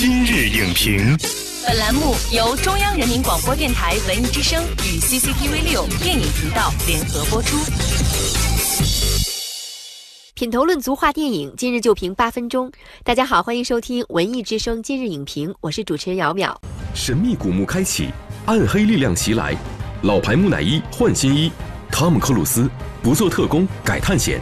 今日影评，本栏目由中央人民广播电台文艺之声与 CCTV 六电影频道联合播出。品头论足话电影，今日就评八分钟。大家好，欢迎收听文艺之声今日影评，我是主持人姚淼。神秘古墓开启，暗黑力量袭来，老牌木乃伊换新衣，汤姆克鲁斯不做特工改探险。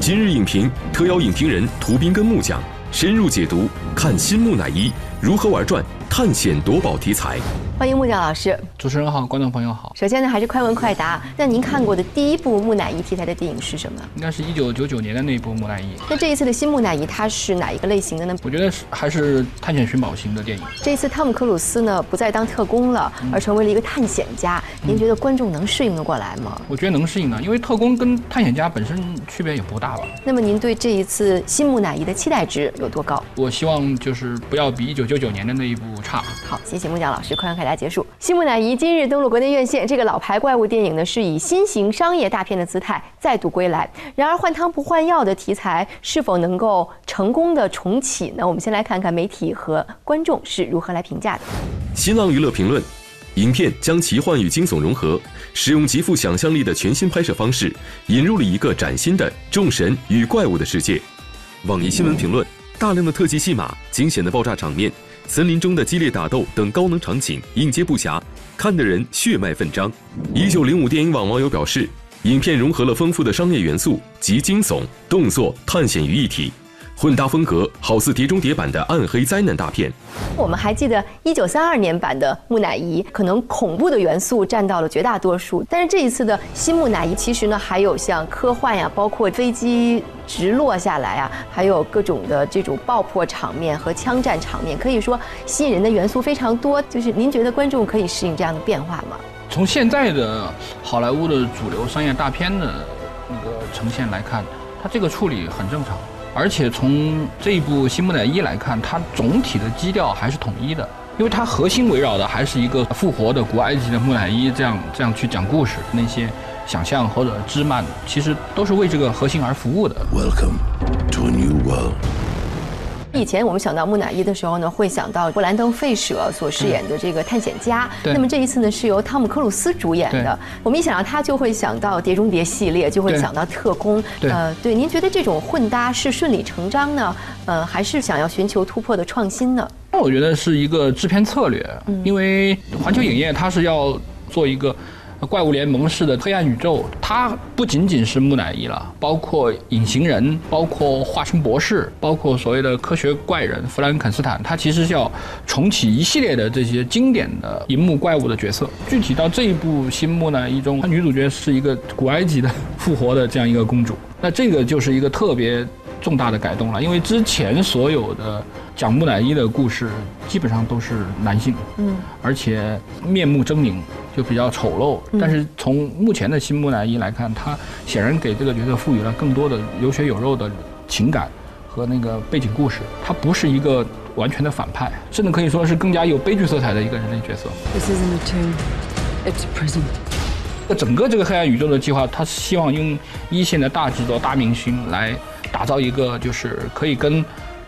今日影评特邀影评人涂斌跟木匠深入解读，看新木乃伊如何玩转探险夺宝题材。欢迎木匠老师。主持人好，观众朋友好。首先呢，还是快问快答。那您看过的第一部木乃伊题材的电影是什么？应该是一九九九年的那一部木乃伊。那这一次的新木乃伊它是哪一个类型的呢？我觉得是还是探险寻宝型的电影。这一次汤姆克鲁斯呢不再当特工了，而成为了一个探险家。您觉得观众能适应得过来吗？我觉得能适应的，因为特工跟探险家本身区别也不大吧。那么您对这一次新木乃伊的期待值有多高？我希望就是不要比一九九九年的那一部差。好，谢谢木匠老师，快问快答结束。新木乃伊今日登陆国内院线，这个老牌怪物电影呢，是以新型商业大片的姿态再度归来。然而换汤不换药的题材是否能够成功的重启呢？我们先来看看媒体和观众是如何来评价的。新浪娱乐评论：影片将奇幻与惊悚融合，使用极富想象力的全新拍摄方式，引入了一个崭新的众神与怪物的世界。网易新闻评论：大量的特技戏码、惊险的爆炸场面。森林中的激烈打斗等高能场景应接不暇，看得人血脉奋张。一九零五电影网网友表示，影片融合了丰富的商业元素及惊悚、动作、探险于一体。混搭风格好似碟中谍版的暗黑灾难大片。我们还记得一九三二年版的木乃伊，可能恐怖的元素占到了绝大多数。但是这一次的新木乃伊，其实呢还有像科幻呀，包括飞机直落下来啊，还有各种的这种爆破场面和枪战场面，可以说吸引人的元素非常多。就是您觉得观众可以适应这样的变化吗？从现在的好莱坞的主流商业大片的那个呈现来看，它这个处理很正常。而且从这一部新木乃伊来看，它总体的基调还是统一的，因为它核心围绕的还是一个复活的古埃及的木乃伊，这样这样去讲故事，那些想象或者枝蔓，其实都是为这个核心而服务的。Welcome to a new world. 以前我们想到木乃伊的时候呢，会想到布兰登·费舍所饰演的这个探险家。那么这一次呢，是由汤姆·克鲁斯主演的。我们一想到他，就会想到《碟中谍》系列，就会想到特工。呃，对，您觉得这种混搭是顺理成章呢？呃，还是想要寻求突破的创新呢？那我觉得是一个制片策略，因为环球影业它是要做一个。怪物联盟式的黑暗宇宙，它不仅仅是木乃伊了，包括隐形人，包括化身博士，包括所谓的科学怪人弗兰肯斯坦，它其实是要重启一系列的这些经典的银幕怪物的角色。具体到这一部新木乃伊中，它女主角是一个古埃及的复活的这样一个公主，那这个就是一个特别重大的改动了，因为之前所有的讲木乃伊的故事基本上都是男性，嗯，而且面目狰狞。就比较丑陋，但是从目前的新木乃伊来看，他显然给这个角色赋予了更多的有血有肉的情感和那个背景故事。他不是一个完全的反派，甚至可以说是更加有悲剧色彩的一个人类角色。This isn't a tomb, it's a prison. 整个这个黑暗宇宙的计划，他希望用一线的大制作、大明星来打造一个就是可以跟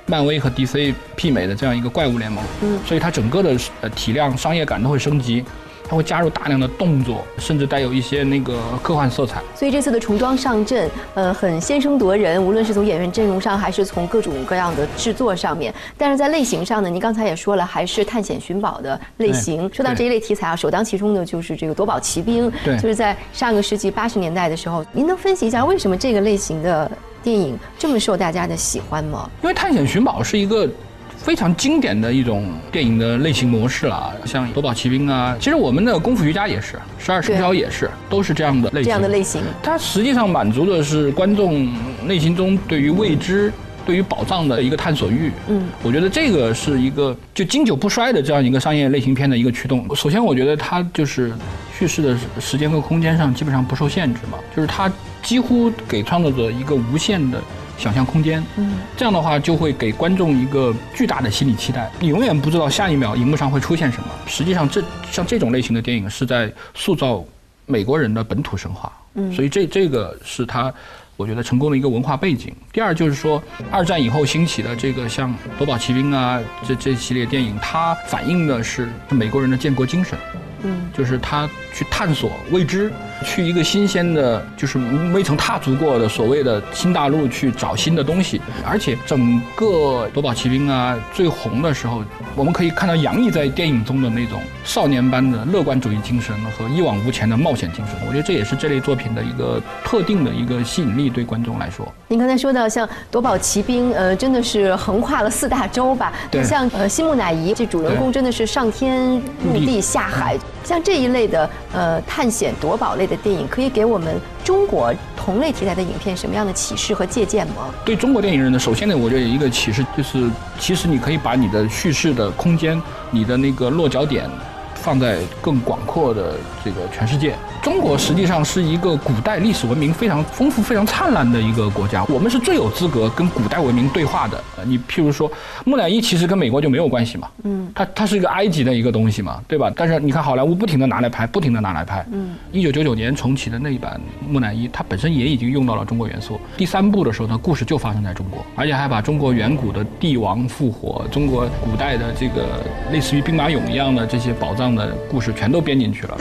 漫威和 DC 媲美的这样一个怪物联盟。嗯，所以它整个的呃体量、商业感都会升级。它会加入大量的动作，甚至带有一些那个科幻色彩。所以这次的重装上阵，呃，很先声夺人，无论是从演员阵容上，还是从各种各样的制作上面。但是在类型上呢，您刚才也说了，还是探险寻宝的类型。说到这一类题材啊，首当其冲的就是这个夺宝奇兵。对，就是在上个世纪八十年代的时候，您能分析一下为什么这个类型的电影这么受大家的喜欢吗？因为探险寻宝是一个。非常经典的一种电影的类型模式了，像《夺宝奇兵》啊，其实我们的《功夫瑜伽》也是，《十二生肖》也是，都是这样的类型。这样的类型，它实际上满足的是观众内心中对于未知、对于宝藏的一个探索欲。嗯，我觉得这个是一个就经久不衰的这样一个商业类型片的一个驱动。首先，我觉得它就是叙事的时间和空间上基本上不受限制嘛，就是它几乎给创作者一个无限的。想象空间，嗯，这样的话就会给观众一个巨大的心理期待。你永远不知道下一秒荧幕上会出现什么。实际上，这像这种类型的电影是在塑造美国人的本土神话，嗯，所以这这个是他我觉得成功的一个文化背景。第二就是说，二战以后兴起的这个像《夺宝奇兵》啊，这这系列电影，它反映的是美国人的建国精神。嗯，就是他去探索未知，去一个新鲜的，就是未曾踏足过的所谓的新大陆去找新的东西。而且整个《夺宝奇兵》啊最红的时候，我们可以看到杨毅在电影中的那种少年般的乐观主义精神和一往无前的冒险精神。我觉得这也是这类作品的一个特定的一个吸引力，对观众来说。您刚才说到像《夺宝奇兵》，呃，真的是横跨了四大洲吧？对。像呃，西木乃伊这主人公真的是上天入地下海。像这一类的呃探险夺宝类的电影，可以给我们中国同类题材的影片什么样的启示和借鉴吗？对中国电影人呢，首先呢，我觉得一个启示就是，其实你可以把你的叙事的空间，你的那个落脚点，放在更广阔的这个全世界。中国实际上是一个古代历史文明非常丰富、非常灿烂的一个国家，我们是最有资格跟古代文明对话的。呃，你譬如说，木乃伊其实跟美国就没有关系嘛，嗯，它它是一个埃及的一个东西嘛，对吧？但是你看好莱坞不停的拿来拍，不停的拿来拍，嗯，一九九九年重启的那一版木乃伊，它本身也已经用到了中国元素。第三部的时候呢，故事就发生在中国，而且还把中国远古的帝王复活、中国古代的这个类似于兵马俑一样的这些宝藏的故事全都编进去了。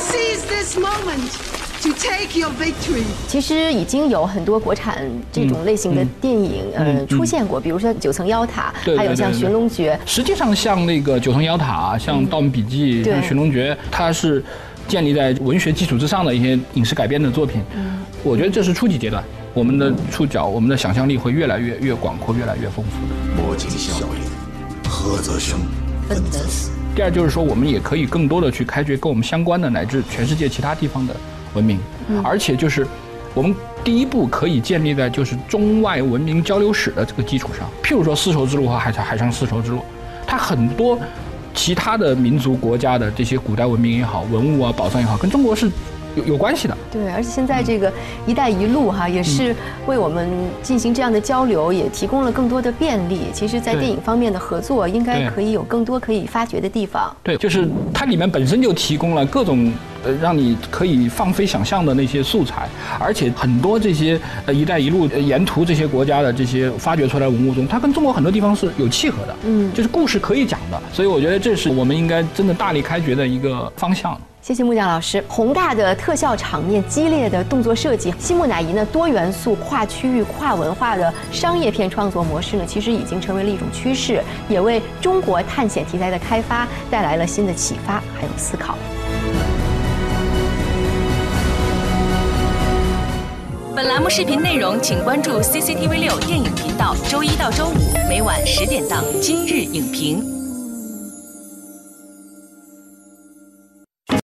Seize this moment to take your victory。其实已经有很多国产这种类型的电影呃出现过，比如说《九层妖塔》，还有像《寻龙诀》。实际上，像那个《九层妖塔》、像《盗墓笔记》、像《寻龙诀》，它是建立在文学基础之上的一些影视改编的作品。我觉得这是初级阶段，我们的触角、我们的想象力会越来越越广阔、越来越丰富的。莫惊笑也，何则生，第二就是说，我们也可以更多的去开掘跟我们相关的乃至全世界其他地方的文明，而且就是我们第一步可以建立在就是中外文明交流史的这个基础上。譬如说丝绸之路和海海上丝绸之路，它很多其他的民族国家的这些古代文明也好，文物啊、宝藏也好，跟中国是。有有关系的，对，而且现在这个“一带一路”哈，也是为我们进行这样的交流，也提供了更多的便利。其实，在电影方面的合作，应该可以有更多可以发掘的地方。对，就是它里面本身就提供了各种呃，让你可以放飞想象的那些素材，而且很多这些呃“一带一路”沿途这些国家的这些发掘出来文物中，它跟中国很多地方是有契合的，嗯，就是故事可以讲的。所以，我觉得这是我们应该真的大力开掘的一个方向。谢谢木匠老师，宏大的特效场面、激烈的动作设计，西木乃伊呢多元素、跨区域、跨文化的商业片创作模式呢，其实已经成为了一种趋势，也为中国探险题材的开发带来了新的启发还有思考。本栏目视频内容，请关注 CCTV 六电影频道，周一到周五每晚十点档《今日影评》。